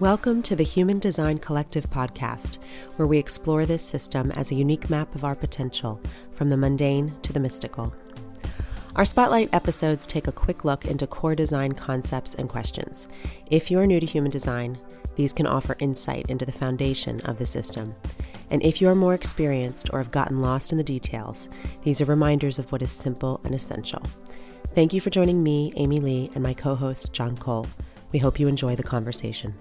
Welcome to the Human Design Collective podcast, where we explore this system as a unique map of our potential, from the mundane to the mystical. Our spotlight episodes take a quick look into core design concepts and questions. If you're new to human design, these can offer insight into the foundation of the system. And if you are more experienced or have gotten lost in the details, these are reminders of what is simple and essential. Thank you for joining me, Amy Lee, and my co host, John Cole. We hope you enjoy the conversation.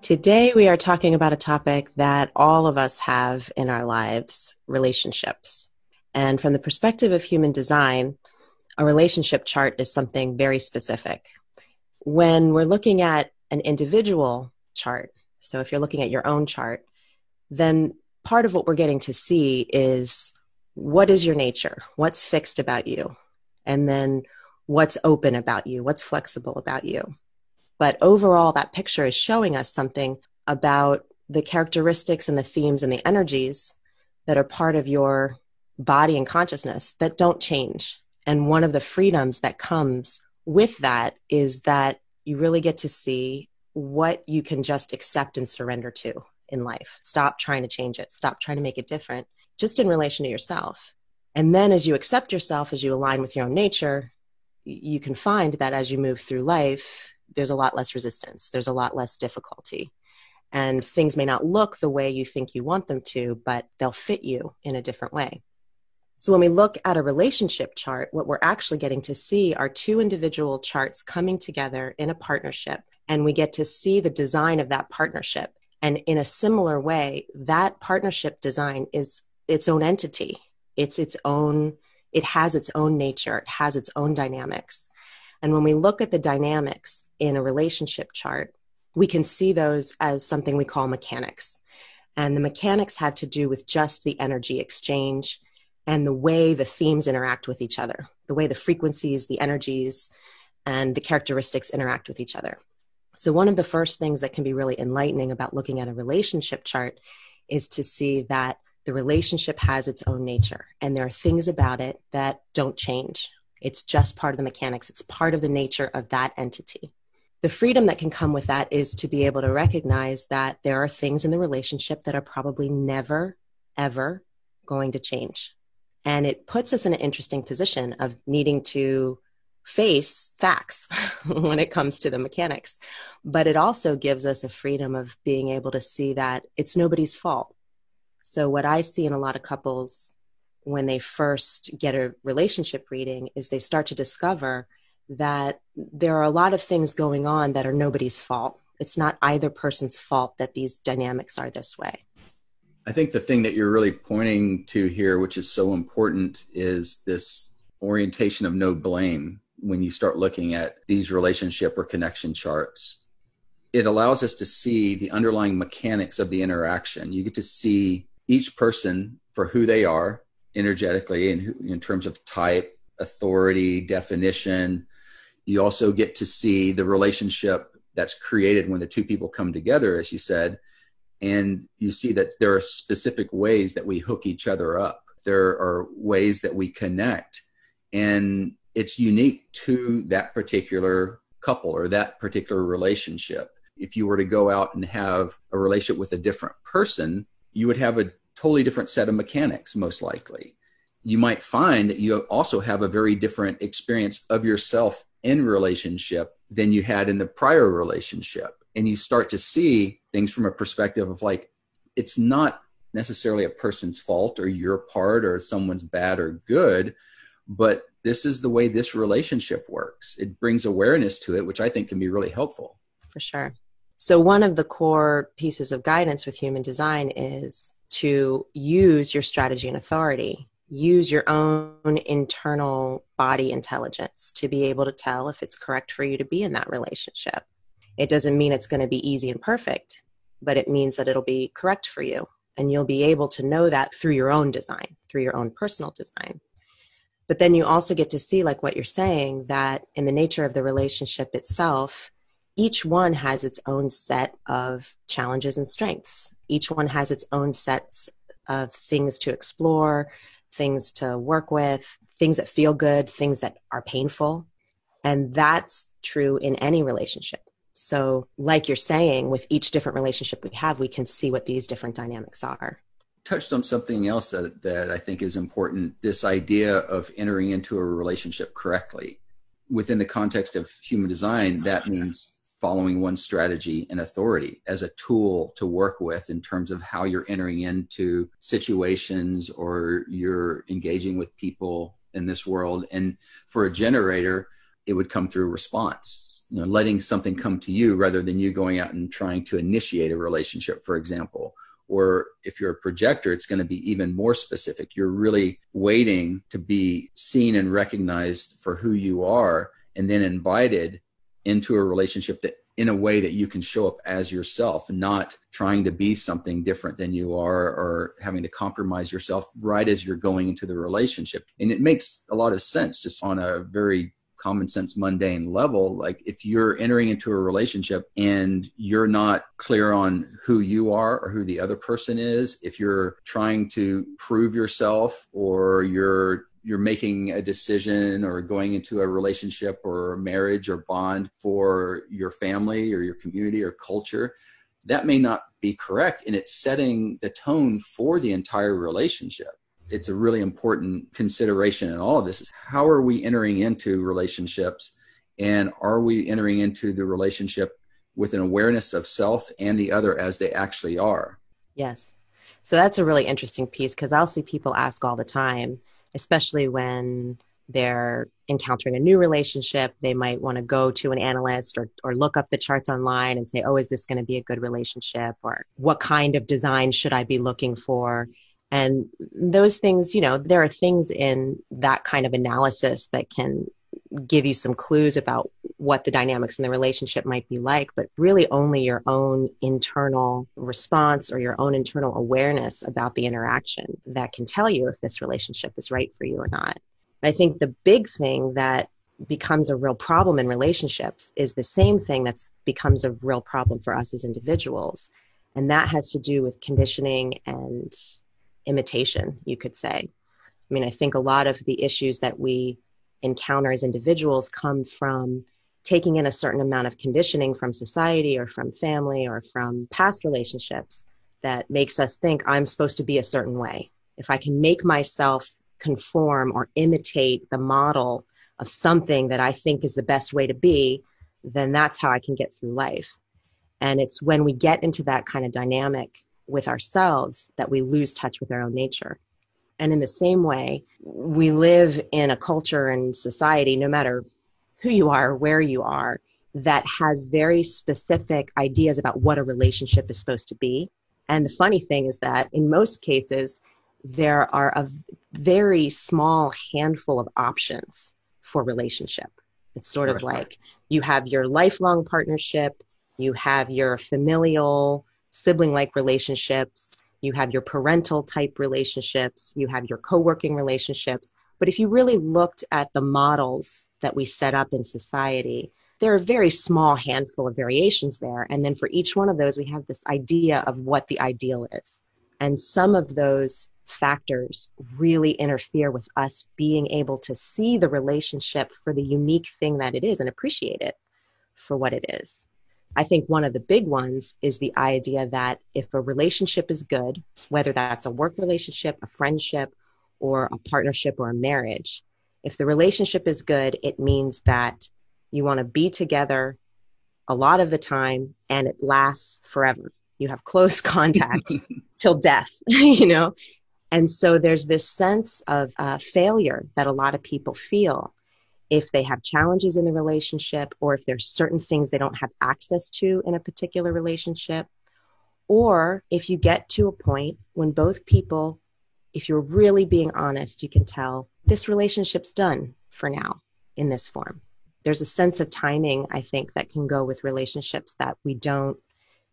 Today, we are talking about a topic that all of us have in our lives relationships. And from the perspective of human design, a relationship chart is something very specific. When we're looking at an individual chart, so if you're looking at your own chart, then part of what we're getting to see is what is your nature? What's fixed about you? And then what's open about you? What's flexible about you? But overall, that picture is showing us something about the characteristics and the themes and the energies that are part of your body and consciousness that don't change. And one of the freedoms that comes with that is that you really get to see what you can just accept and surrender to in life. Stop trying to change it, stop trying to make it different, just in relation to yourself. And then as you accept yourself, as you align with your own nature, you can find that as you move through life, there's a lot less resistance, there's a lot less difficulty. And things may not look the way you think you want them to, but they'll fit you in a different way. So, when we look at a relationship chart, what we're actually getting to see are two individual charts coming together in a partnership, and we get to see the design of that partnership. And in a similar way, that partnership design is its own entity, it's its own, it has its own nature, it has its own dynamics. And when we look at the dynamics in a relationship chart, we can see those as something we call mechanics. And the mechanics have to do with just the energy exchange and the way the themes interact with each other, the way the frequencies, the energies, and the characteristics interact with each other. So, one of the first things that can be really enlightening about looking at a relationship chart is to see that the relationship has its own nature and there are things about it that don't change it's just part of the mechanics, it's part of the nature of that entity. The freedom that can come with that is to be able to recognize that there are things in the relationship that are probably never, ever going to change. And it puts us in an interesting position of needing to face facts when it comes to the mechanics. But it also gives us a freedom of being able to see that it's nobody's fault. So, what I see in a lot of couples when they first get a relationship reading is they start to discover that there are a lot of things going on that are nobody's fault. It's not either person's fault that these dynamics are this way. I think the thing that you're really pointing to here, which is so important, is this orientation of no blame when you start looking at these relationship or connection charts. It allows us to see the underlying mechanics of the interaction. You get to see each person for who they are energetically in, in terms of type, authority, definition. You also get to see the relationship that's created when the two people come together, as you said. And you see that there are specific ways that we hook each other up. There are ways that we connect. And it's unique to that particular couple or that particular relationship. If you were to go out and have a relationship with a different person, you would have a totally different set of mechanics, most likely. You might find that you also have a very different experience of yourself in relationship than you had in the prior relationship. And you start to see things from a perspective of like, it's not necessarily a person's fault or your part or someone's bad or good, but this is the way this relationship works. It brings awareness to it, which I think can be really helpful. For sure. So, one of the core pieces of guidance with human design is to use your strategy and authority, use your own internal body intelligence to be able to tell if it's correct for you to be in that relationship. It doesn't mean it's going to be easy and perfect, but it means that it'll be correct for you. And you'll be able to know that through your own design, through your own personal design. But then you also get to see, like what you're saying, that in the nature of the relationship itself, each one has its own set of challenges and strengths. Each one has its own sets of things to explore, things to work with, things that feel good, things that are painful. And that's true in any relationship. So, like you're saying, with each different relationship we have, we can see what these different dynamics are. Touched on something else that, that I think is important this idea of entering into a relationship correctly. Within the context of human design, that means following one strategy and authority as a tool to work with in terms of how you're entering into situations or you're engaging with people in this world. And for a generator, it would come through response, you know, letting something come to you rather than you going out and trying to initiate a relationship, for example. Or if you're a projector, it's going to be even more specific. You're really waiting to be seen and recognized for who you are and then invited into a relationship that in a way that you can show up as yourself, not trying to be something different than you are or having to compromise yourself right as you're going into the relationship. And it makes a lot of sense just on a very common sense mundane level like if you're entering into a relationship and you're not clear on who you are or who the other person is if you're trying to prove yourself or you're you're making a decision or going into a relationship or a marriage or bond for your family or your community or culture, that may not be correct. And it's setting the tone for the entire relationship. It's a really important consideration in all of this is how are we entering into relationships and are we entering into the relationship with an awareness of self and the other as they actually are? Yes. So that's a really interesting piece because I'll see people ask all the time, especially when they're encountering a new relationship, they might want to go to an analyst or, or look up the charts online and say, oh, is this going to be a good relationship? Or what kind of design should I be looking for? And those things, you know, there are things in that kind of analysis that can give you some clues about what the dynamics in the relationship might be like, but really only your own internal response or your own internal awareness about the interaction that can tell you if this relationship is right for you or not. I think the big thing that becomes a real problem in relationships is the same thing that's becomes a real problem for us as individuals. And that has to do with conditioning and imitation, you could say. I mean, I think a lot of the issues that we encounter as individuals come from taking in a certain amount of conditioning from society or from family or from past relationships that makes us think I'm supposed to be a certain way. If I can make myself conform or imitate the model of something that I think is the best way to be, then that's how I can get through life. And it's when we get into that kind of dynamic with ourselves that we lose touch with our own nature. And in the same way, we live in a culture and society, no matter who you are, where you are, that has very specific ideas about what a relationship is supposed to be. And the funny thing is that in most cases, there are a very small handful of options for relationship. It's sort of like you have your lifelong partnership, you have your familial sibling like relationships, you have your parental type relationships, you have your co working relationships. But if you really looked at the models that we set up in society, there are a very small handful of variations there. And then for each one of those, we have this idea of what the ideal is. And some of those factors really interfere with us being able to see the relationship for the unique thing that it is and appreciate it for what it is. I think one of the big ones is the idea that if a relationship is good, whether that's a work relationship, a friendship, or a partnership or a marriage, if the relationship is good, it means that you want to be together a lot of the time and it lasts forever. You have close contact till death, you know? And so there's this sense of uh, failure that a lot of people feel if they have challenges in the relationship or if there's certain things they don't have access to in a particular relationship or if you get to a point when both people if you're really being honest you can tell this relationship's done for now in this form. There's a sense of timing i think that can go with relationships that we don't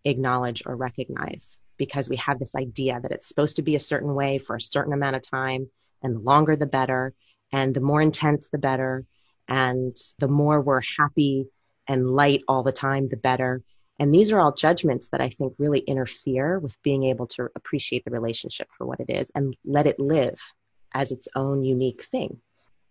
acknowledge or recognize because we have this idea that it's supposed to be a certain way for a certain amount of time and the longer the better and the more intense the better and the more we're happy and light all the time, the better. And these are all judgments that I think really interfere with being able to appreciate the relationship for what it is and let it live as its own unique thing.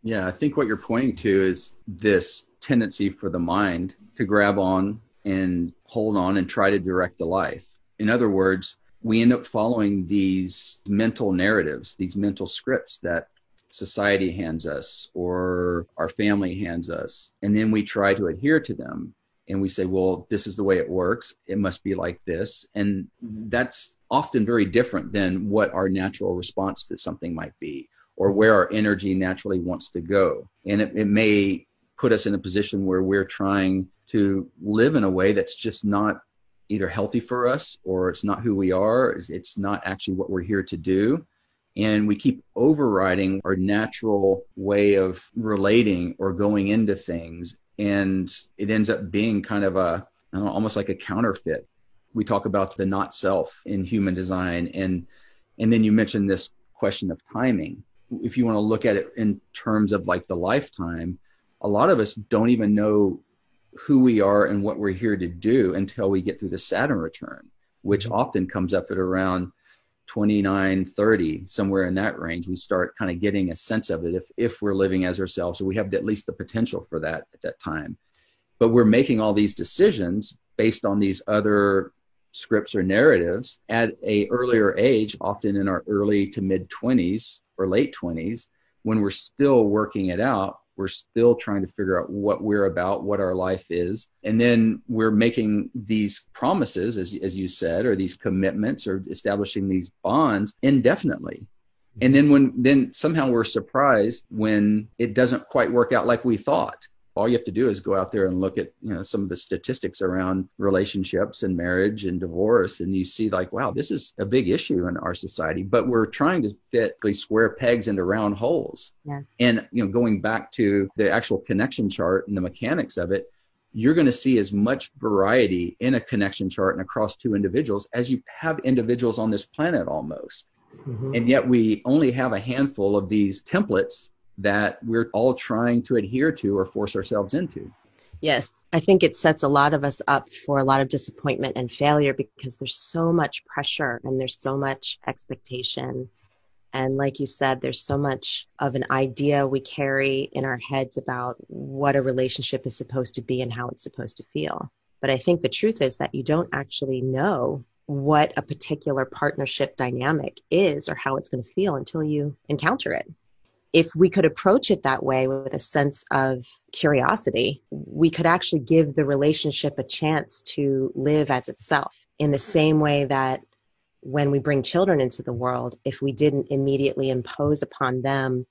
Yeah, I think what you're pointing to is this tendency for the mind to grab on and hold on and try to direct the life. In other words, we end up following these mental narratives, these mental scripts that society hands us or our family hands us. And then we try to adhere to them. And we say, well, this is the way it works. It must be like this. And that's often very different than what our natural response to something might be or where our energy naturally wants to go. And it, it may put us in a position where we're trying to live in a way that's just not either healthy for us or it's not who we are. It's not actually what we're here to do. And we keep overriding our natural way of relating or going into things. And it ends up being kind of a almost like a counterfeit. We talk about the not self in human design. And, and then you mentioned this question of timing. If you want to look at it in terms of like the lifetime, a lot of us don't even know who we are and what we're here to do until we get through the Saturn return, which mm-hmm. often comes up at around 29, 30, somewhere in that range. We start kind of getting a sense of it if, if we're living as ourselves. So we have at least the potential for that at that time. But we're making all these decisions based on these other scripts or narratives at a earlier age, often in our early to mid 20s or late 20s, when we're still working it out we're still trying to figure out what we're about, what our life is. And then we're making these promises, as, as you said, or these commitments or establishing these bonds indefinitely. And then when, then somehow we're surprised when it doesn't quite work out like we thought all you have to do is go out there and look at you know some of the statistics around relationships and marriage and divorce and you see like wow this is a big issue in our society but we're trying to fit these square pegs into round holes yeah. and you know going back to the actual connection chart and the mechanics of it you're going to see as much variety in a connection chart and across two individuals as you have individuals on this planet almost mm-hmm. and yet we only have a handful of these templates that we're all trying to adhere to or force ourselves into. Yes, I think it sets a lot of us up for a lot of disappointment and failure because there's so much pressure and there's so much expectation. And like you said, there's so much of an idea we carry in our heads about what a relationship is supposed to be and how it's supposed to feel. But I think the truth is that you don't actually know what a particular partnership dynamic is or how it's going to feel until you encounter it if we could approach it that way with a sense of curiosity, we could actually give the relationship a chance to live as itself in the same way that when we bring children into the world, if we didn't immediately impose upon them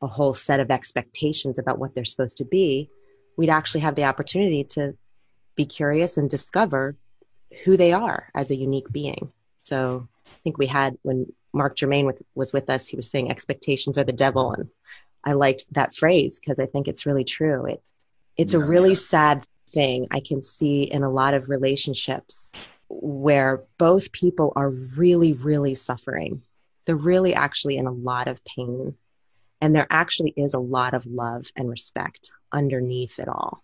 a whole set of expectations about what they're supposed to be, we'd actually have the opportunity to be curious and discover who they are as a unique being. So I think we had when Mark Germain with, was with us, he was saying expectations are the devil. And I liked that phrase because I think it's really true. It, it's a really sad thing I can see in a lot of relationships where both people are really, really suffering. They're really actually in a lot of pain. And there actually is a lot of love and respect underneath it all.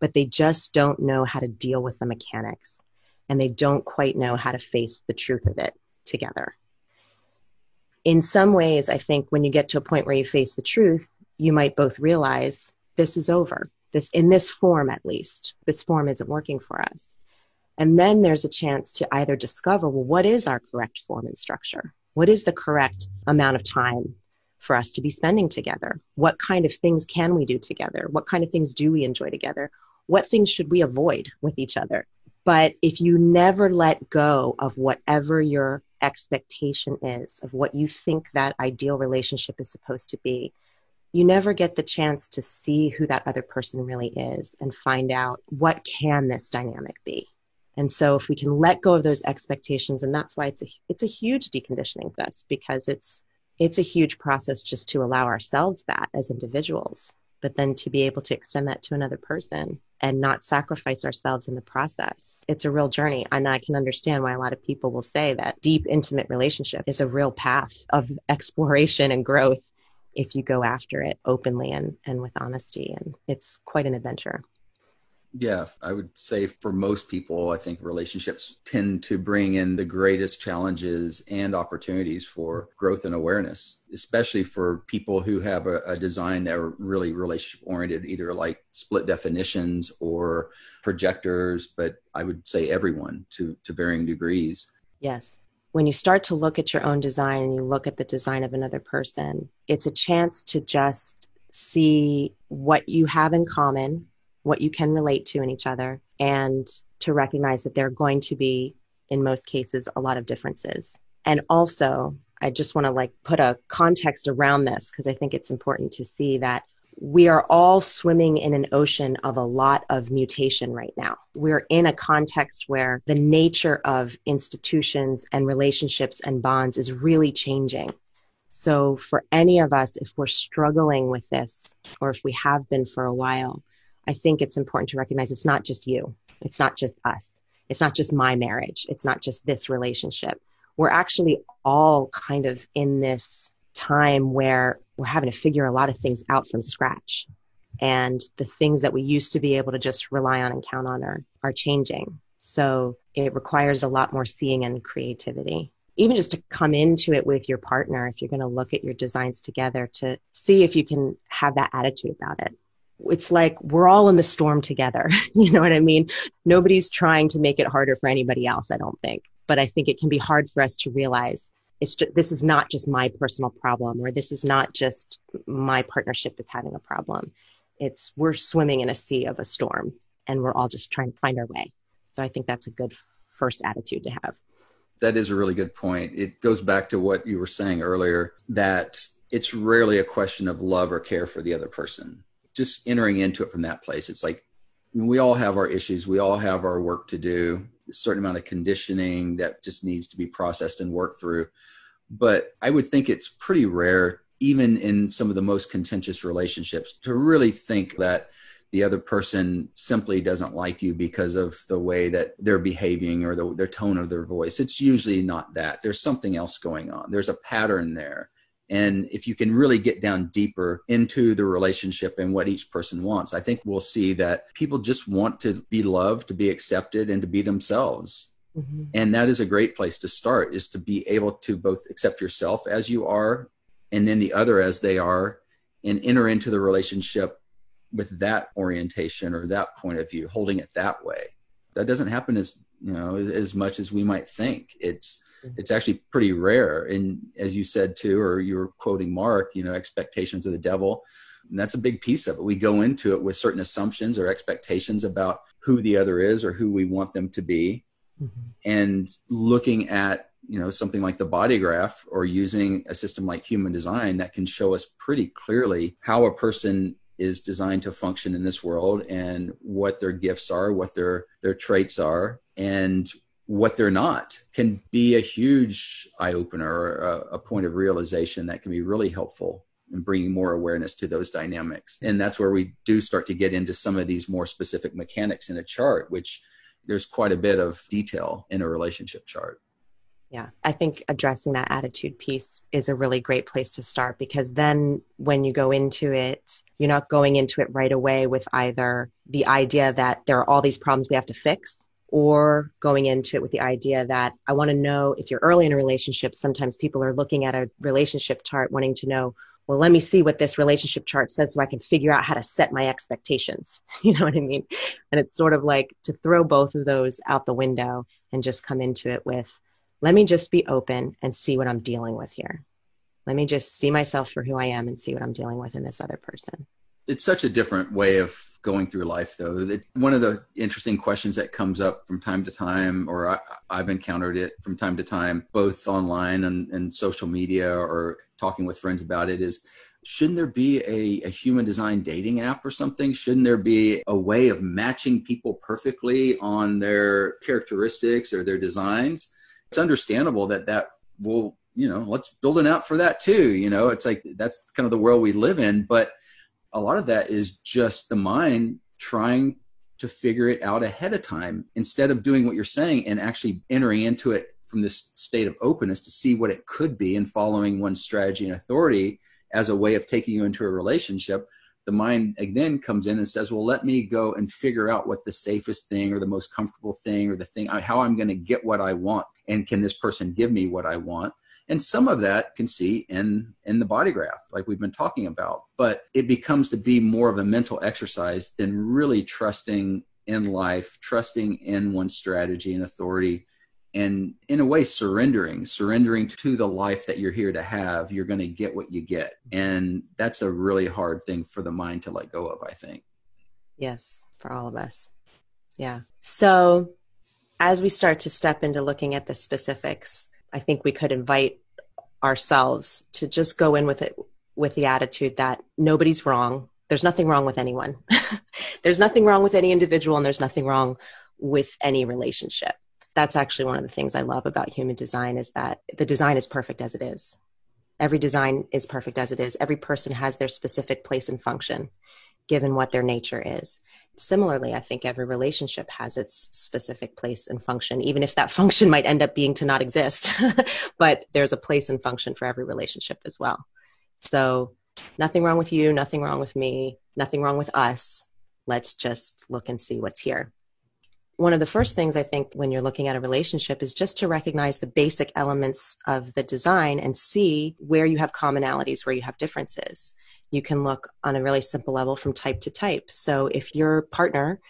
But they just don't know how to deal with the mechanics and they don't quite know how to face the truth of it together in some ways, I think when you get to a point where you face the truth, you might both realize this is over. This, in this form at least, this form isn't working for us. And then there's a chance to either discover, well, what is our correct form and structure? What is the correct amount of time for us to be spending together? What kind of things can we do together? What kind of things do we enjoy together? What things should we avoid with each other? But if you never let go of whatever your expectation is of what you think that ideal relationship is supposed to be, you never get the chance to see who that other person really is and find out what can this dynamic be. And so if we can let go of those expectations, and that's why it's a it's a huge deconditioning us because it's it's a huge process just to allow ourselves that as individuals but then to be able to extend that to another person and not sacrifice ourselves in the process. It's a real journey. And I can understand why a lot of people will say that deep, intimate relationship is a real path of exploration and growth if you go after it openly and, and with honesty. And it's quite an adventure. Yeah, I would say for most people, I think relationships tend to bring in the greatest challenges and opportunities for growth and awareness, especially for people who have a, a design that are really relationship oriented, either like split definitions or projectors, but I would say everyone to, to varying degrees. Yes. When you start to look at your own design and you look at the design of another person, it's a chance to just see what you have in common what you can relate to in each other and to recognize that there are going to be in most cases a lot of differences and also i just want to like put a context around this because i think it's important to see that we are all swimming in an ocean of a lot of mutation right now. We're in a context where the nature of institutions and relationships and bonds is really changing. So, for any of us, if we're struggling with this, or if we have been for a while, I think it's important to recognize it's not just you. It's not just us. It's not just my marriage. It's not just this relationship. We're actually all kind of in this time where we're having to figure a lot of things out from scratch. And the things that we used to be able to just rely on and count on are, are changing. So it requires a lot more seeing and creativity. Even just to come into it with your partner, if you're going to look at your designs together, to see if you can have that attitude about it it's like we're all in the storm together. you know what I mean? Nobody's trying to make it harder for anybody else, I don't think. But I think it can be hard for us to realize it's just, this is not just my personal problem or this is not just my partnership that's having a problem. It's we're swimming in a sea of a storm and we're all just trying to find our way. So I think that's a good first attitude to have. That is a really good point. It goes back to what you were saying earlier that it's rarely a question of love or care for the other person just entering into it from that place. It's like we all have our issues, we all have our work to do, a certain amount of conditioning that just needs to be processed and worked through. But I would think it's pretty rare, even in some of the most contentious relationships, to really think that the other person simply doesn't like you because of the way that they're behaving or the, their tone of their voice. It's usually not that. There's something else going on. There's a pattern there. And if you can really get down deeper into the relationship and what each person wants, I think we'll see that people just want to be loved, to be accepted, and to be themselves. Mm-hmm. And that is a great place to start is to be able to both accept yourself as you are and then the other as they are and enter into the relationship with that orientation or that point of view, holding it that way. That doesn't happen as, you know, as much as we might think. It's it's actually pretty rare. And as you said too, or you were quoting Mark, you know, expectations of the devil. And that's a big piece of it. We go into it with certain assumptions or expectations about who the other is or who we want them to be. Mm-hmm. And looking at, you know, something like the body graph or using a system like human design that can show us pretty clearly how a person is designed to function in this world and what their gifts are, what their their traits are, and what they're not can be a huge eye opener or a, a, point of realization that can be really helpful in bringing more awareness to those dynamics. And that's where we do start to get into some of these more specific mechanics in a chart, which there's quite a bit of detail in a relationship chart. Yeah, I think addressing that attitude piece is a really great place to start because then when you go into it, you're not going into it right away with either the idea that there are all these problems we have to fix or going into it with the idea that I want to know if you're early in a relationship, sometimes people are looking at a relationship chart wanting to know, well, let me see what this relationship chart says so I can figure out how to set my expectations. You know what I mean? And it's sort of like to throw both of those out the window and just come into it with, let me just be open and see what I'm dealing with here. Let me just see myself for who I am and see what I'm dealing with in this other person. It's such a different way of going through life though. One of the interesting questions that comes up from time to time or I, have encountered it from time to time both online and, and, social media or talking with friends about it is shouldn't there be a, a human design dating app or something? Shouldn't there be a way of matching people perfectly on their characteristics or their designs? It's understandable that that will you know let's build an app for that too you know? It's like that's kind of the world we live in but a lot of that is just the mind trying to figure it out ahead of time instead of doing what you're saying and actually entering into it from this state of openness to see what it could be and following one's strategy and authority as a way of taking you into a relationship the mind again comes in and says, well, let me go and figure out what the safest thing or the most comfortable thing or the thing, how I'm going to get what I want. And can this person give me what I want? And some of that can see in, in the body graph, like we've been talking about, but it becomes to be more of a mental exercise than really trusting in life, trusting in one's strategy and authority and in a way surrendering surrendering to the life that you're here to have you're going to get what you get. And that's a really hard thing for the mind to let go of i think. Yes for all of us. Yeah. So as we start to step into looking at the specifics i think we could invite ourselves to just go in with it with the attitude that nobody's wrong there's nothing wrong with anyone there's nothing wrong with any individual and there's nothing wrong with any relationship that's actually one of the things I love about human design is that the design is perfect as it is. Every design is perfect as it is. Every person has their specific place and function given what their nature is. Similarly, I think every relationship has its specific place and function, even if that function might end up being to not exist. but there's a place and function for every relationship as well. So, nothing wrong with you, nothing wrong with me, nothing wrong with us. Let's just look and see what's here one of the first things I think when you're looking at a relationship is just to recognize the basic elements of the design and see where you have commonalities, where you have differences. You can look on a really simple level from type to type. So if your partner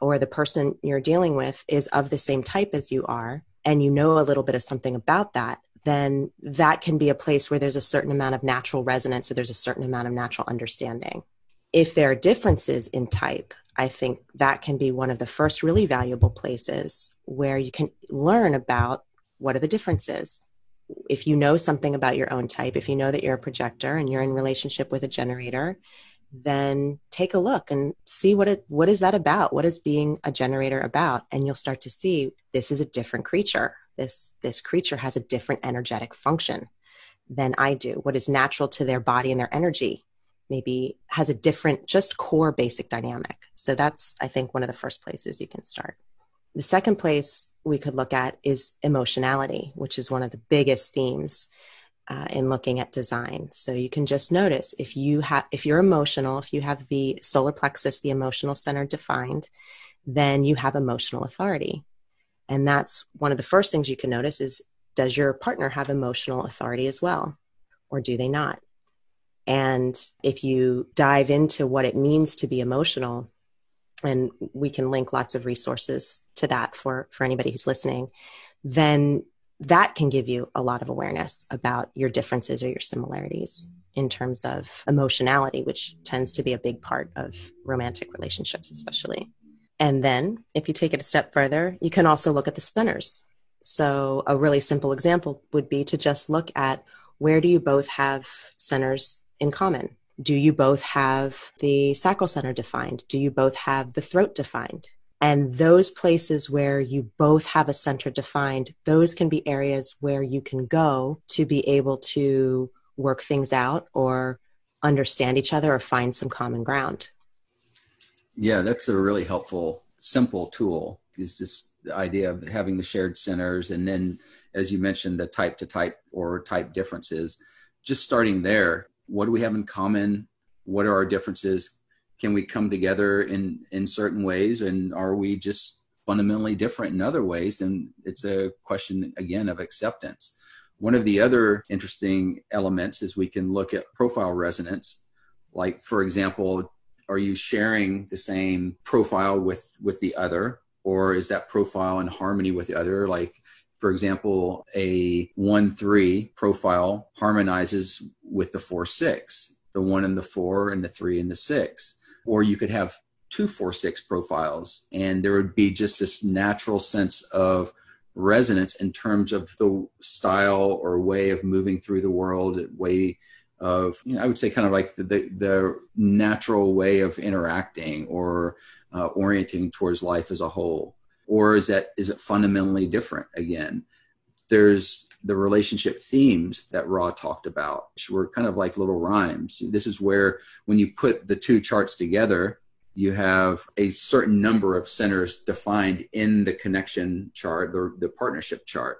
or the person you're dealing with is of the same type as you are, and you know a little bit of something about that, then that can be a place where there's a certain amount of natural resonance or there's a certain amount of natural understanding. If there are differences in type, I think that can be one of the first really valuable places where you can learn about what are the differences. If you know something about your own type, if you know that you're a projector and you're in relationship with a generator, then take a look and see what it what is that about? What is being a generator about? And you'll start to see this is a different creature. This this creature has a different energetic function than I do. What is natural to their body and their energy maybe has a different, just core basic dynamic. So that's, I think, one of the first places you can start. The second place we could look at is emotionality, which is one of the biggest themes uh, in looking at design. So you can just notice if you have, if you're emotional, if you have the solar plexus, the emotional center defined, then you have emotional authority. And that's one of the first things you can notice is does your partner have emotional authority as well? Or do they not? And if you dive into what it means to be emotional, and we can link lots of resources to that for, for anybody who's listening, then that can give you a lot of awareness about your differences or your similarities in terms of emotionality, which tends to be a big part of romantic relationships, especially. And then if you take it a step further, you can also look at the centers. So, a really simple example would be to just look at where do you both have centers in common? Do you both have the sacral center defined? Do you both have the throat defined? And those places where you both have a center defined, those can be areas where you can go to be able to work things out or understand each other or find some common ground. Yeah, that's a really helpful, simple tool. Is this the idea of having the shared centers and then, as you mentioned, the type to type or type differences. Just starting there what do we have in common? What are our differences? Can we come together in in certain ways, and are we just fundamentally different in other ways? Then it's a question again of acceptance. One of the other interesting elements is we can look at profile resonance. Like, for example, are you sharing the same profile with with the other, or is that profile in harmony with the other? Like, for example, a 1 3 profile harmonizes with the 4 6, the 1 and the 4 and the 3 and the 6. Or you could have two 4 6 profiles, and there would be just this natural sense of resonance in terms of the style or way of moving through the world, way of you know, I would say kind of like the, the, the natural way of interacting or uh, orienting towards life as a whole or is that is it fundamentally different again there's the relationship themes that Ra talked about, which were kind of like little rhymes. This is where, when you put the two charts together, you have a certain number of centers defined in the connection chart, the, the partnership chart.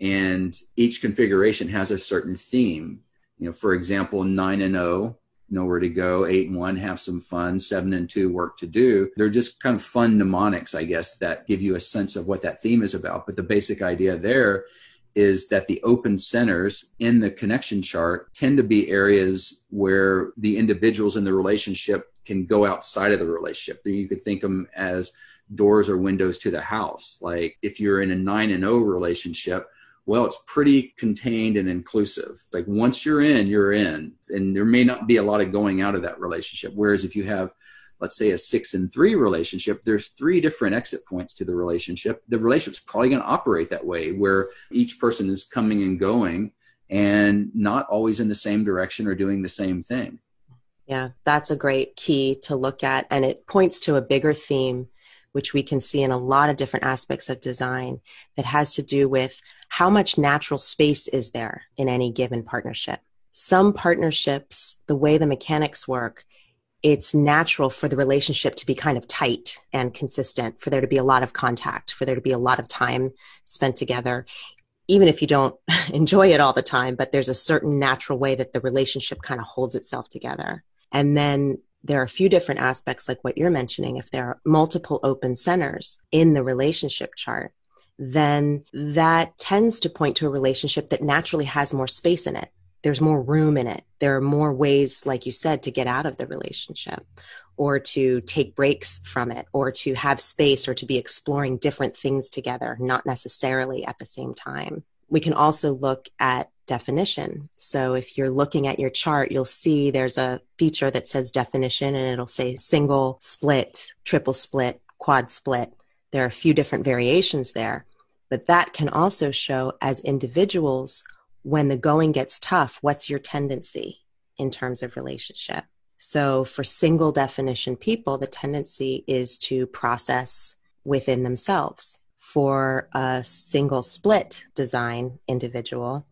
And each configuration has a certain theme. You know, for example, nine and O nowhere to go. Eight and one, have some fun. Seven and two, work to do. They're just kind of fun mnemonics, I guess, that give you a sense of what that theme is about. But the basic idea there is that the open centers in the connection chart tend to be areas where the individuals in the relationship can go outside of the relationship. You could think of them as doors or windows to the house. Like if you're in a nine and O oh relationship, well, it's pretty contained and inclusive. Like once you're in, you're in, and there may not be a lot of going out of that relationship. Whereas if you have, let's say, a six and three relationship, there's three different exit points to the relationship. The relationship's probably going to operate that way, where each person is coming and going and not always in the same direction or doing the same thing. Yeah, that's a great key to look at. And it points to a bigger theme which we can see in a lot of different aspects of design that has to do with how much natural space is there in any given partnership. Some partnerships, the way the mechanics work, it's natural for the relationship to be kind of tight and consistent, for there to be a lot of contact, for there to be a lot of time spent together, even if you don't enjoy it all the time, but there's a certain natural way that the relationship kind of holds itself together. And then there are a few different aspects like what you're mentioning. If there are multiple open centers in the relationship chart then that tends to point to a relationship that naturally has more space in it. There's more room in it. There are more ways like you said to get out of the relationship or to take breaks from it or to have space or to be exploring different things together not necessarily at the same time we can also look at definition. So if you're looking at your chart, you'll see there's a feature that says definition and it'll say single, split, triple split, quad split. There are a few different variations there, but that can also show as individuals when the going gets tough, what's your tendency in terms of relationship? So for single definition people, the tendency is to process within themselves. For a single split design individual,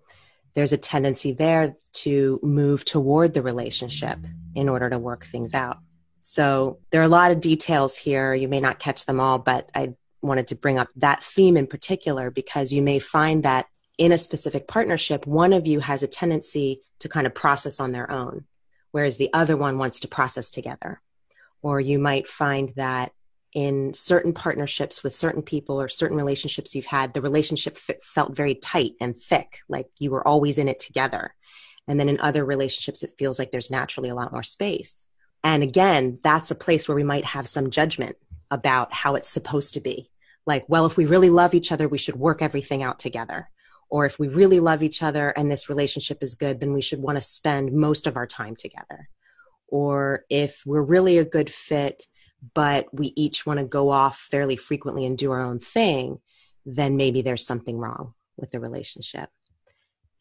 there's a tendency there to move toward the relationship in order to work things out. So there are a lot of details here. You may not catch them all, but I wanted to bring up that theme in particular because you may find that in a specific partnership, one of you has a tendency to kind of process on their own, whereas the other one wants to process together. Or you might find that in certain partnerships with certain people or certain relationships you've had, the relationship f- felt very tight and thick, like you were always in it together. And then in other relationships, it feels like there's naturally a lot more space. And again, that's a place where we might have some judgment about how it's supposed to be. Like, well, if we really love each other, we should work everything out together. Or if we really love each other and this relationship is good, then we should want to spend most of our time together. Or if we're really a good fit, but we each want to go off fairly frequently and do our own thing, then maybe there's something wrong with the relationship.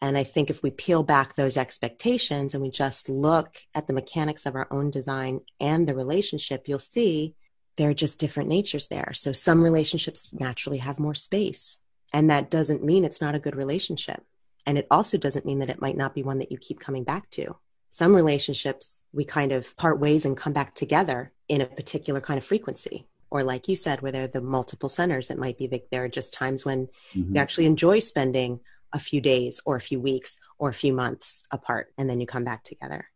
And I think if we peel back those expectations and we just look at the mechanics of our own design and the relationship, you'll see there are just different natures there. So some relationships naturally have more space. And that doesn't mean it's not a good relationship. And it also doesn't mean that it might not be one that you keep coming back to. Some relationships, we kind of part ways and come back together in a particular kind of frequency. Or like you said where there are the multiple centers that might be that there are just times when mm-hmm. you actually enjoy spending a few days or a few weeks or a few months apart and then you come back together.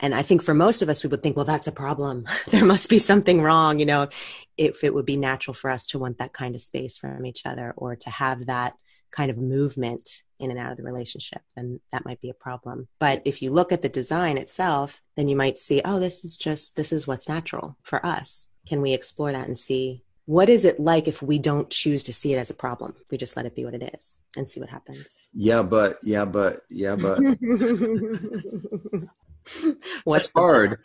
And i think for most of us we would think well that's a problem. There must be something wrong you know if it would be natural for us to want that kind of space from each other or to have that kind of movement in and out of the relationship, then that might be a problem. But if you look at the design itself, then you might see, oh, this is just, this is what's natural for us. Can we explore that and see what is it like if we don't choose to see it as a problem? We just let it be what it is and see what happens. Yeah, but, yeah, but, yeah, but. What's hard?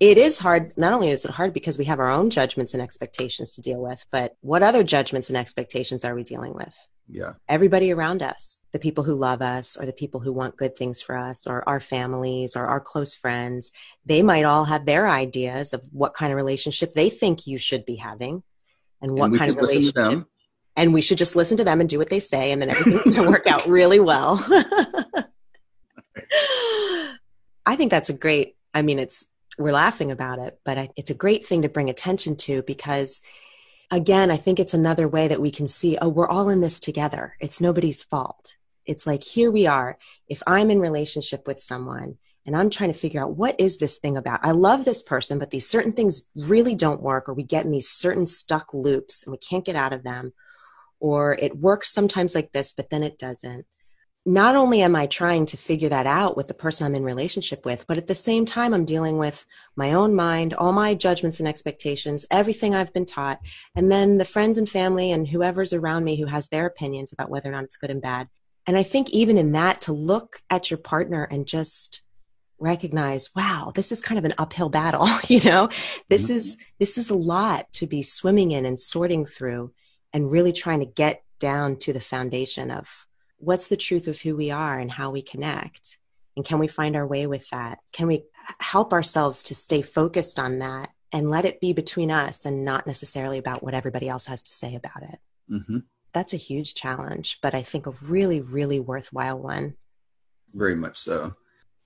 It is hard. Not only is it hard because we have our own judgments and expectations to deal with, but what other judgments and expectations are we dealing with? Yeah. Everybody around us the people who love us or the people who want good things for us or our families or our close friends they might all have their ideas of what kind of relationship they think you should be having and what and kind of relationship and we should just listen to them and do what they say and then everything's going to work out really well. I think that's a great i mean it's we're laughing about it but I, it's a great thing to bring attention to because again, I think it's another way that we can see, oh, we're all in this together. It's nobody's fault. It's like, here we are. If I'm in relationship with someone and I'm trying to figure out what is this thing about. I love this person, but these certain things really don't work, or we get in these certain stuck loops and we can't get out of them, or it works sometimes like this, but then it doesn't. Not only am I trying to figure that out with the person I'm in relationship with, but at the same time, I'm dealing with my own mind, all my judgments and expectations, everything I've been taught, and then the friends and family and whoever's around me who has their opinions about whether or not it's good and bad. And I think even in that, to look at your partner and just recognize wow this is kind of an uphill battle you know this mm-hmm. is this is a lot to be swimming in and sorting through and really trying to get down to the foundation of what's the truth of who we are and how we connect? And can we find our way with that? Can we help ourselves to stay focused on that and let it be between us and not necessarily about what everybody else has to say about it? Mm-hmm. that's a huge challenge but i think a really really worthwhile one. Very much so.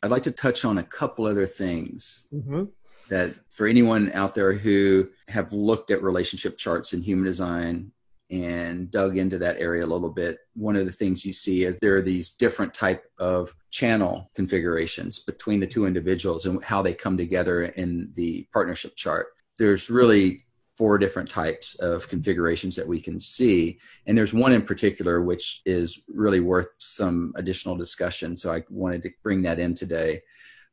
I'd like to touch on a couple other things mm-hmm. that for anyone out there who have looked at relationship charts in human design and dug into that area a little bit one of the things you see is there are these different type of channel configurations between the two individuals and how they come together in the partnership chart there's really four different types of configurations that we can see. And there's one in particular which is really worth some additional discussion. So I wanted to bring that in today.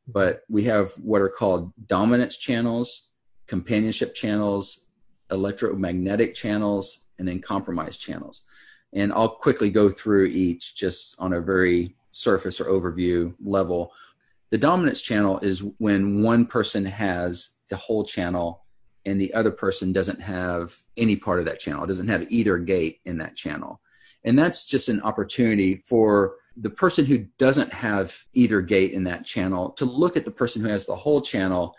But we have what are called dominance channels, companionship channels, electromagnetic channels, and then compromise channels. And I'll quickly go through each just on a very surface or overview level. The dominance channel is when one person has the whole channel and the other person doesn't have any part of that channel, doesn't have either gate in that channel. And that's just an opportunity for the person who doesn't have either gate in that channel to look at the person who has the whole channel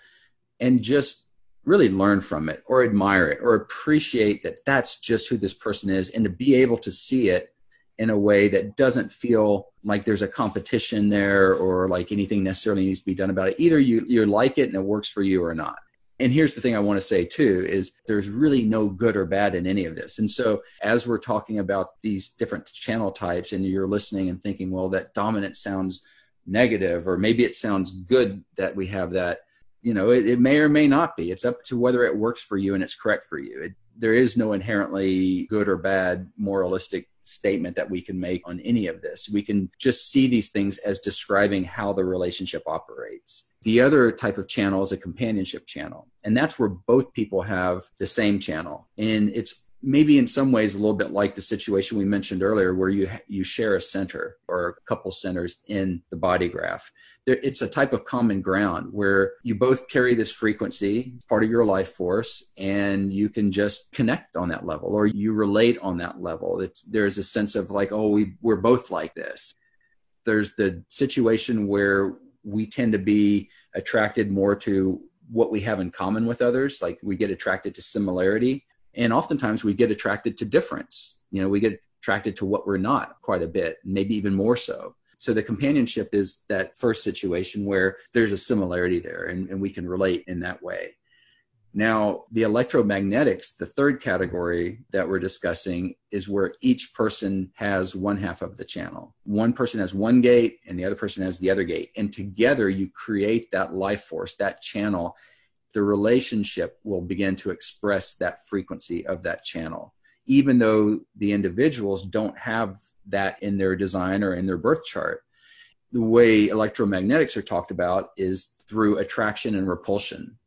and just really learn from it or admire it or appreciate that that's just who this person is and to be able to see it in a way that doesn't feel like there's a competition there or like anything necessarily needs to be done about it either you you like it and it works for you or not and here's the thing I want to say too is there's really no good or bad in any of this. And so as we're talking about these different channel types and you're listening and thinking, well, that dominant sounds negative, or maybe it sounds good that we have that, you know, it, it may or may not be. It's up to whether it works for you and it's correct for you. It, there is no inherently good or bad moralistic statement that we can make on any of this. We can just see these things as describing how the relationship operates. The other type of channel is a companionship channel, and that's where both people have the same channel. And it's maybe in some ways a little bit like the situation we mentioned earlier where you you share a center or a couple centers in the body graph. There, it's a type of common ground where you both carry this frequency part of your life force and you can just connect on that level or you relate on that level. It's, there's a sense of like oh we, we're both like this. There's the situation where we tend to be attracted more to what we have in common with others like we get attracted to similarity and oftentimes we get attracted to difference. You know we get attracted to what we're not quite a bit maybe even more so. So the companionship is that first situation where there's a similarity there and, and we can relate in that way. Now the electromagnetics the third category that we're discussing is where each person has one half of the channel. One person has one gate and the other person has the other gate. And together you create that life force that channel the relationship will begin to express that frequency of that channel, even though the individuals don't have that in their design or in their birth chart. The way electromagnetics are talked about is through attraction and repulsion.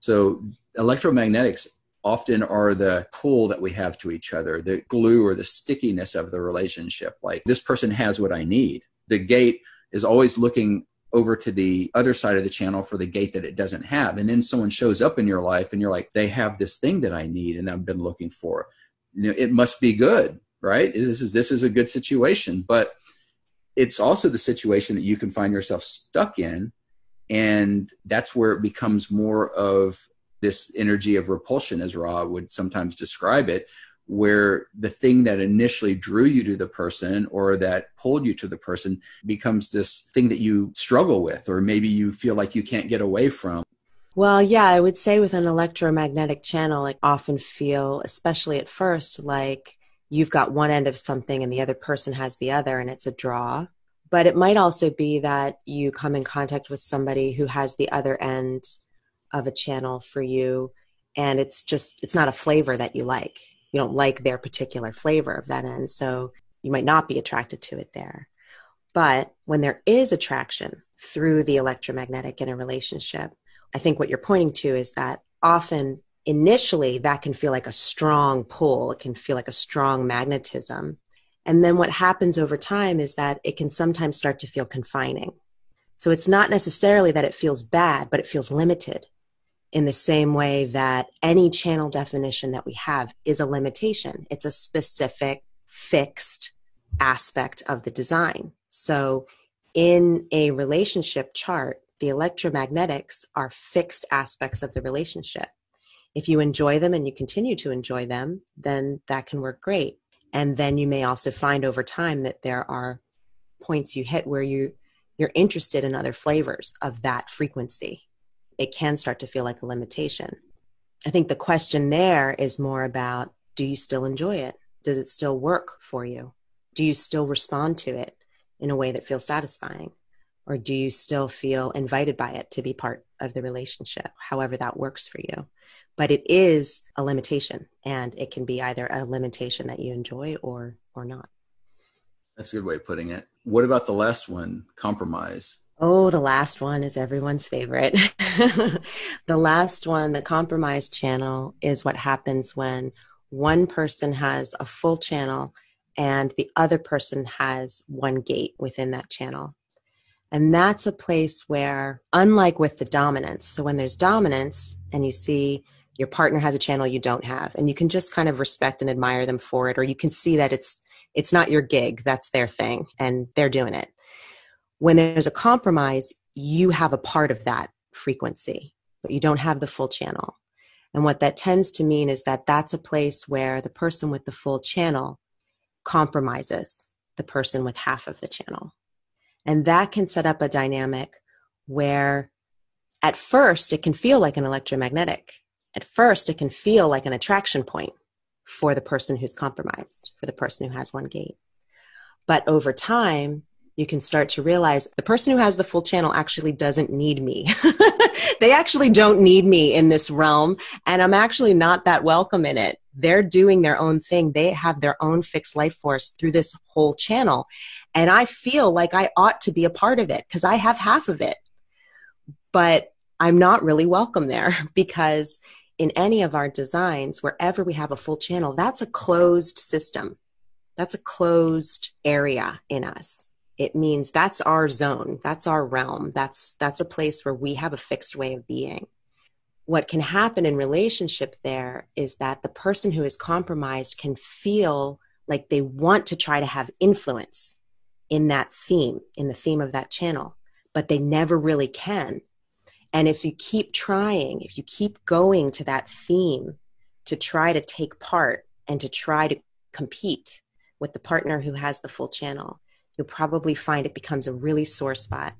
So, electromagnetics often are the pull that we have to each other, the glue or the stickiness of the relationship. Like, this person has what I need. The gate is always looking over to the other side of the channel for the gate that it doesn't have. And then someone shows up in your life and you're like, they have this thing that I need and I've been looking for. You know, it must be good, right? This is this is a good situation. But it's also the situation that you can find yourself stuck in. And that's where it becomes more of this energy of repulsion, as Ra would sometimes describe it, where the thing that initially drew you to the person or that pulled you to the person becomes this thing that you struggle with or maybe you feel like you can't get away from well yeah i would say with an electromagnetic channel i often feel especially at first like you've got one end of something and the other person has the other and it's a draw But it might also be that you come in contact with somebody who has the other end of a channel for you and it's just it's not a flavor that you like. You don't like their particular flavor of that end, so you might not be attracted to it there. But when there is attraction through the electromagnetic in a relationship, I think what you're pointing to is that often initially that can feel like a strong pull, it can feel like a strong magnetism. And then what happens over time is that it can sometimes start to feel confining. So it's not necessarily that it feels bad, but it feels limited in the same way that any channel definition that we have is a limitation. It's a specific, fixed aspect of the design. So in a relationship chart, the electromagnetics are fixed aspects of the relationship. If you enjoy them and you continue to enjoy them, then that can work great. And then you may also find over time that there are points you hit where you you're interested in other flavors of that frequency. It can start to feel like a limitation. I think the question there is more about do you still enjoy it? Does it still work for you? Do you still respond to it in a way that feels satisfying? Or do you still feel invited by it to be part of the relationship, however that works for you? but it is a limitation and it can be either a limitation that you enjoy or or not that's a good way of putting it what about the last one compromise oh the last one is everyone's favorite. The last one the compromise channel is what happens when one person has a full channel and the other person has one gate within that channel. And that's a place where, unlike with the dominance, so when there's dominance and you see your partner has a channel you don't have and you can just kind of respect and admire them for it or you can see that it's it's not your gig that's their thing and they're doing it when there's a compromise you have a part of that frequency but you don't have the full channel. And what that tends to mean is that that's a place where the person with the full channel compromises the person with half of the channel. And that can set up a dynamic where at first it can feel like an electromagnetic. At first it can feel like an attraction point for the person who's compromised, for the person who has one gate. But over time, you can start to realize the person who has the full channel actually doesn't need me. they actually don't need me in this realm, and I'm actually not that welcome in it. They're doing their own thing. They have their own fixed life force through this whole channel. And I feel like I ought to be a part of it because I have half of it. But I'm not really welcome there because in any of our designs, wherever we have a full channel, that's a closed system. That's a closed area in us. It means that's our zone. That's our realm. That's, that's a place where we have a fixed way of being. What can happen in relationship there is that the person who is compromised can feel like they want to try to have influence in that theme, in the theme of that channel, but they never really can and if you keep trying, if you keep going to that theme to try to take part and to try to compete with the partner who has the full channel, you'll probably find it becomes a really sore spot.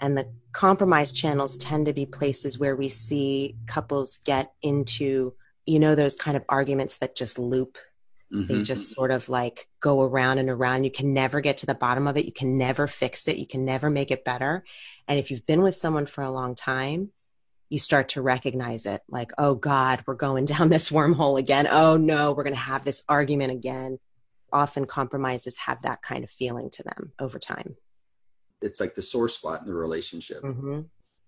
And the compromise channels tend to be places where we see couples get into, you know, those kind of arguments that just loop. Mm-hmm. They just sort of like go around and around. You can never get to the bottom of it. You can never fix it. You can never make it better. And if you've been with someone for a long time, you start to recognize it like, oh God, we're going down this wormhole again. Oh no, we're going to have this argument again. Often compromises have that kind of feeling to them over time. It's like the sore spot in the relationship. Mm-hmm.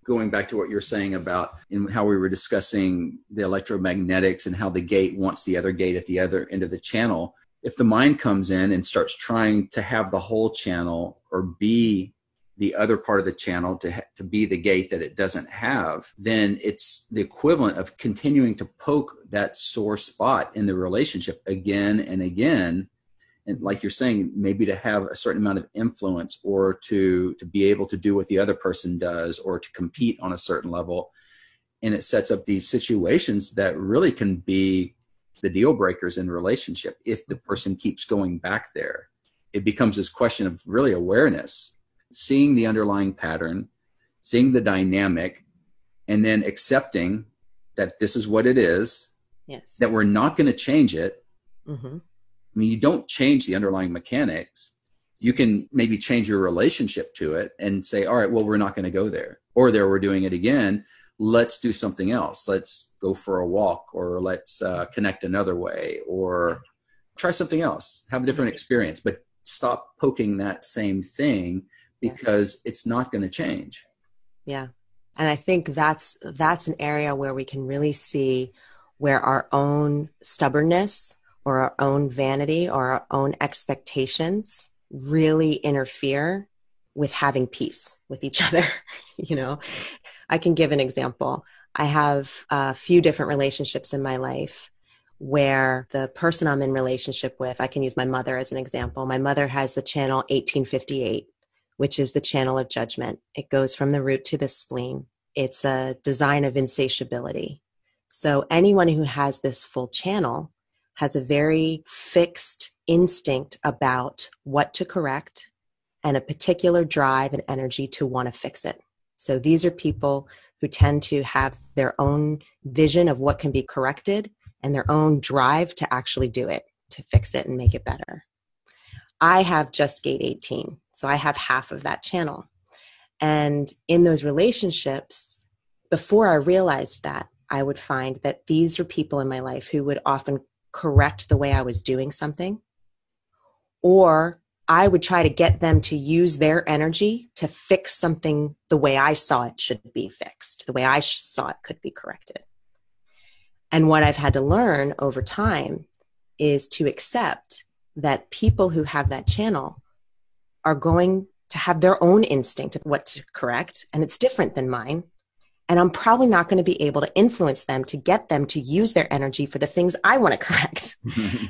Going back to what you're saying about in how we were discussing the electromagnetics and how the gate wants the other gate at the other end of the channel. If the mind comes in and starts trying to have the whole channel or be the other part of the channel to, ha- to be the gate that it doesn't have, then it's the equivalent of continuing to poke that sore spot in the relationship again and again. And like you're saying, maybe to have a certain amount of influence or to, to be able to do what the other person does or to compete on a certain level. And it sets up these situations that really can be the deal breakers in relationship if the person keeps going back there. It becomes this question of really awareness seeing the underlying pattern, seeing the dynamic, and then accepting that this is what it is, yes. that we're not going to change it. Mm-hmm. I mean, you don't change the underlying mechanics. you can maybe change your relationship to it and say, all right, well, we're not going to go there. Or there, we're doing it again. Let's do something else. Let's go for a walk or let's uh, connect another way or try something else, have a different experience, but stop poking that same thing because yes. it's not going to change. Yeah. And I think that's that's an area where we can really see where our own stubbornness or our own vanity or our own expectations really interfere with having peace with each other. you know, I can give an example. I have a few different relationships in my life where the person I'm in relationship with, I can use my mother as an example. My mother has the channel 1858, which is the channel of judgment. It goes from the root to the spleen. It's a design of insatiability. So anyone who has this full channel has a very fixed instinct about what to correct and a particular drive and energy to want to fix it. So these are people who tend to have their own vision of what can be corrected and their own drive to actually do it, to fix it and make it better. I have just gate 18, so I have half of that channel. And in those relationships, before I realized that, I would find that these are people in my life who would often correct the way I was doing something, or I would try to get them to use their energy to fix something the way I saw it should be fixed, the way I saw it could be corrected. And what I've had to learn over time is to accept that people who have that channel are going to have their own instinct of what to correct, and it's different than mine. And I'm probably not going to be able to influence them to get them to use their energy for the things I want to correct.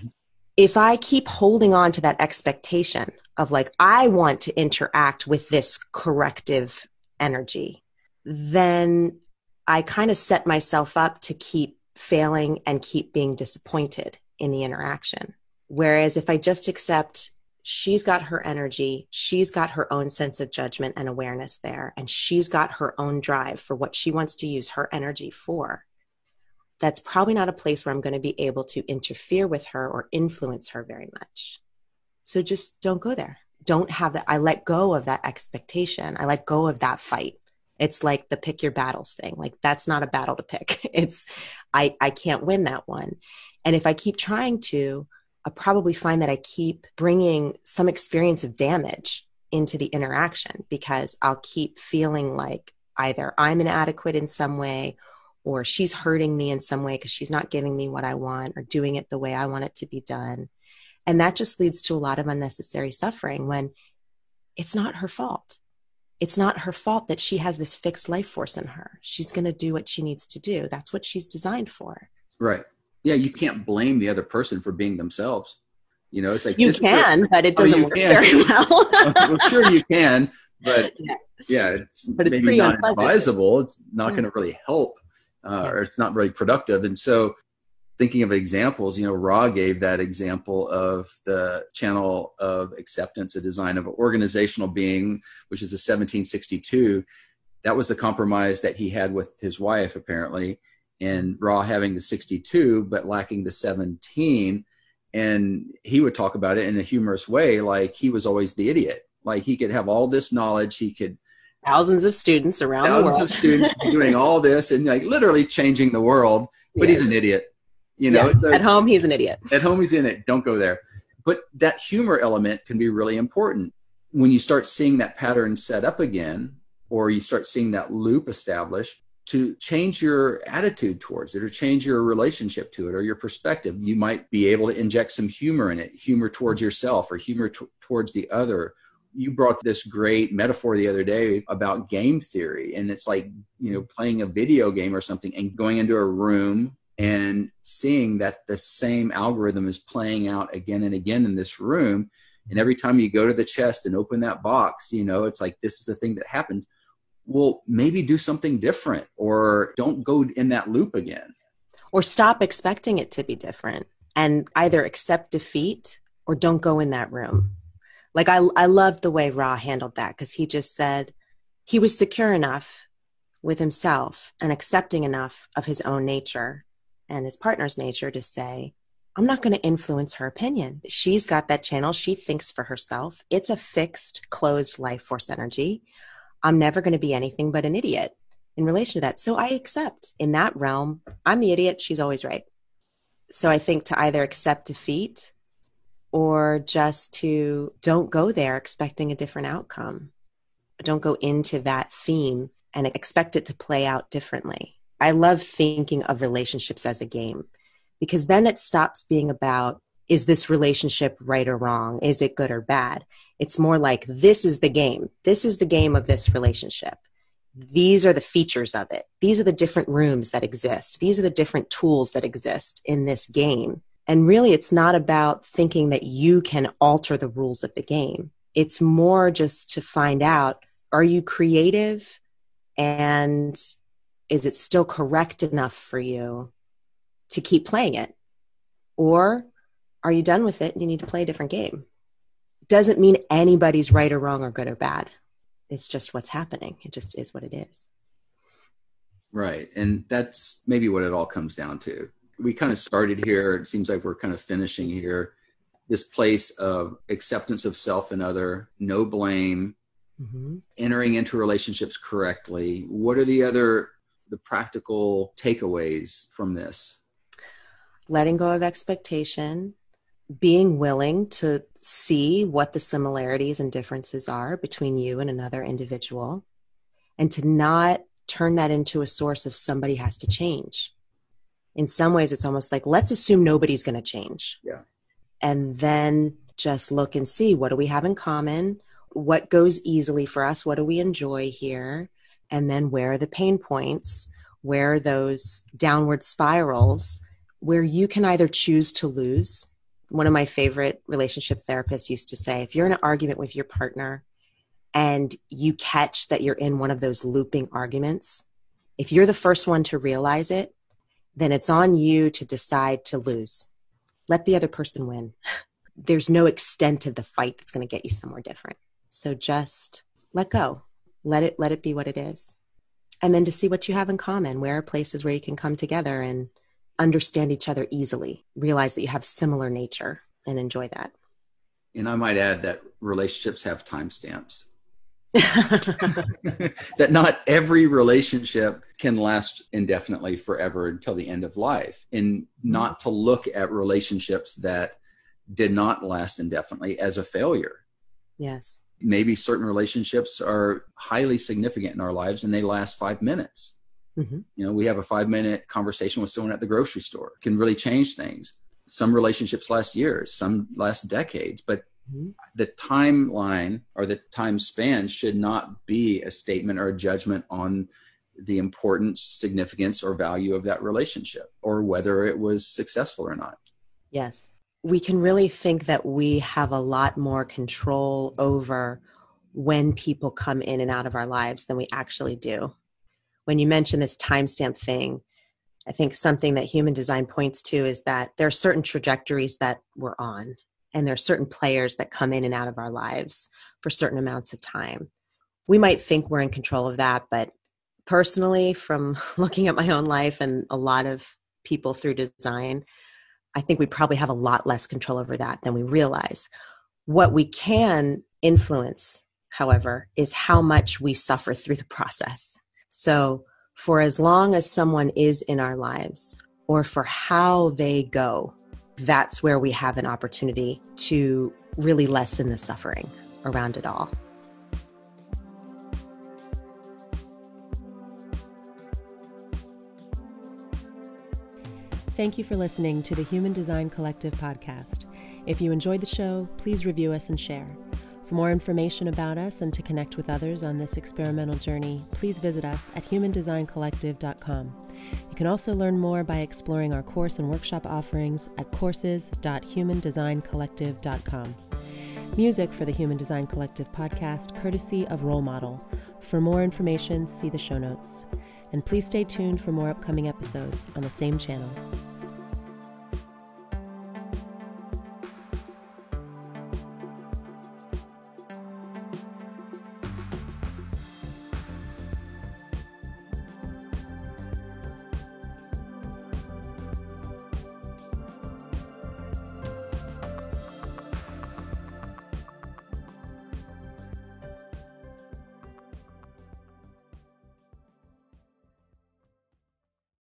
if I keep holding on to that expectation of like, I want to interact with this corrective energy, then I kind of set myself up to keep failing and keep being disappointed in the interaction. Whereas if I just accept she's got her energy, she's got her own sense of judgment and awareness there, and she's got her own drive for what she wants to use her energy for. That's probably not a place where I'm going to be able to interfere with her or influence her very much. So just don't go there. Don't have that. I let go of that expectation. I let go of that fight. It's like the pick your battles thing. Like that's not a battle to pick. It's I I can't win that one. And if I keep trying to, I probably find that I keep bringing some experience of damage into the interaction because I'll keep feeling like either I'm inadequate in some way or she's hurting me in some way because she's not giving me what I want or doing it the way I want it to be done. And that just leads to a lot of unnecessary suffering when it's not her fault. It's not her fault that she has this fixed life force in her. She's going to do what she needs to do. That's what she's designed for. Right yeah, you can't blame the other person for being themselves. You know, it's like you can, but it oh, doesn't oh, work can. very well. well. Sure, you can, but yeah, yeah it's, but it's maybe not advisable. It's not mm. going to really help, uh, yeah. or it's not very productive. And so, thinking of examples, you know, Ra gave that example of the channel of acceptance, a design of an organizational being, which is a 1762. That was the compromise that he had with his wife, apparently and Ra having the 62 but lacking the 17 and he would talk about it in a humorous way like he was always the idiot. Like he could have all this knowledge. He could thousands of students around thousands the world. of students doing all this and like literally changing the world. But yeah. he's an idiot you know? Yeah. so at home he's an idiot. At home he's in it. Don't go there. But that humor element can be really important. When you start seeing that pattern set up again or you start seeing that loop established to change your attitude towards it or change your relationship to it or your perspective. You might be able to inject some humor in it, humor towards yourself or humor t- towards the other. You brought this great metaphor the other day about game theory. And it's like, you know, playing a video game or something and going into a room and seeing that the same algorithm is playing out again and again in this room. And every time you go to the chest and open that box, you know, it's like this is a thing that happens well, maybe do something different or don't go in that loop again. Or stop expecting it to be different and either accept defeat or don't go in that room. Like I, I loved the way Ra handled that because he just said he was secure enough with himself and accepting enough of his own nature and his partner's nature to say, I'm not going to influence her opinion. She's got that channel. She thinks for herself. It's a fixed, closed life force energy. I'm never going to be anything but an idiot in relation to that. So I accept in that realm, I'm the idiot. She's always right. So I think to either accept defeat or just to don't go there expecting a different outcome. Don't go into that theme and expect it to play out differently. I love thinking of relationships as a game because then it stops being about is this relationship right or wrong? Is it good or bad? It's more like this is the game. This is the game of this relationship. These are the features of it. These are the different rooms that exist. These are the different tools that exist in this game. And really, it's not about thinking that you can alter the rules of the game. It's more just to find out are you creative and is it still correct enough for you to keep playing it? Or are you done with it and you need to play a different game? Doesn't mean anybody's right or wrong or good or bad. It's just what's happening. It just is what it is. Right. And that's maybe what it all comes down to. We kind of started here. It seems like we're kind of finishing here. This place of acceptance of self and other, no blame, mm-hmm. entering into relationships correctly. What are the other the practical takeaways from this? letting go of expectation, being willing to see what the similarities and differences are between you and another individual, and to not turn that into a source of somebody has to change. In some ways, it's almost like, let's assume nobody's going to change. Yeah. And then just look and see what do we have in common? What goes easily for us? What do we enjoy here? And then where are the pain points? Where are those downward spirals where you can either choose to lose. One of my favorite relationship therapists used to say if you're in an argument with your partner and you catch that you're in one of those looping arguments, if you're the first one to realize it, then it's on you to decide to lose. Let the other person win. There's no extent of the fight that's going to get you somewhere different. So just let go. Let it let it be what it is. And then to see what you have in common. Where are places where you can come together and understand each other easily, realize that you have similar nature and enjoy that. And I might add that relationships have timestamps. that not every relationship can last indefinitely forever until the end of life and not to look at relationships that did not last indefinitely as a failure yes maybe certain relationships are highly significant in our lives and they last five minutes Mm-hmm. You know, we have a five minute conversation with someone at the grocery store it can really change things. Some relationships last years, some last decades, but mm-hmm. the timeline or the time span should not be a statement or a judgment on the importance, significance, or value of that relationship or whether it was successful or not. Yes. We can really think that we have a lot more control over when people come in and out of our lives than we actually do when you mention this timestamp thing, I think something that human design points to is that there are certain trajectories that we're on, and there are certain players that come in and out of our lives for certain amounts of time. We might think we're in control of that, but personally, from looking at my own life and a lot of people through design, I think we probably have a lot less control over that than we realize. What we can influence, however, is how much we suffer through the process. So, for as long as someone is in our lives or for how they go, that's where we have an opportunity to really lessen the suffering around it all. Thank you for listening to the Human Design Collective podcast. If you enjoyed the show, please review us and share. For more information about us and to connect with others on this experimental journey, please visit us at humandesigncollective.com. You can also learn more by exploring our course and workshop offerings at courses.humandesigncollective.com. Music for the Human Design Collective podcast, courtesy of Rollmottle. For more information, see the show notes. And please stay tuned for more upcoming episodes on the same channel.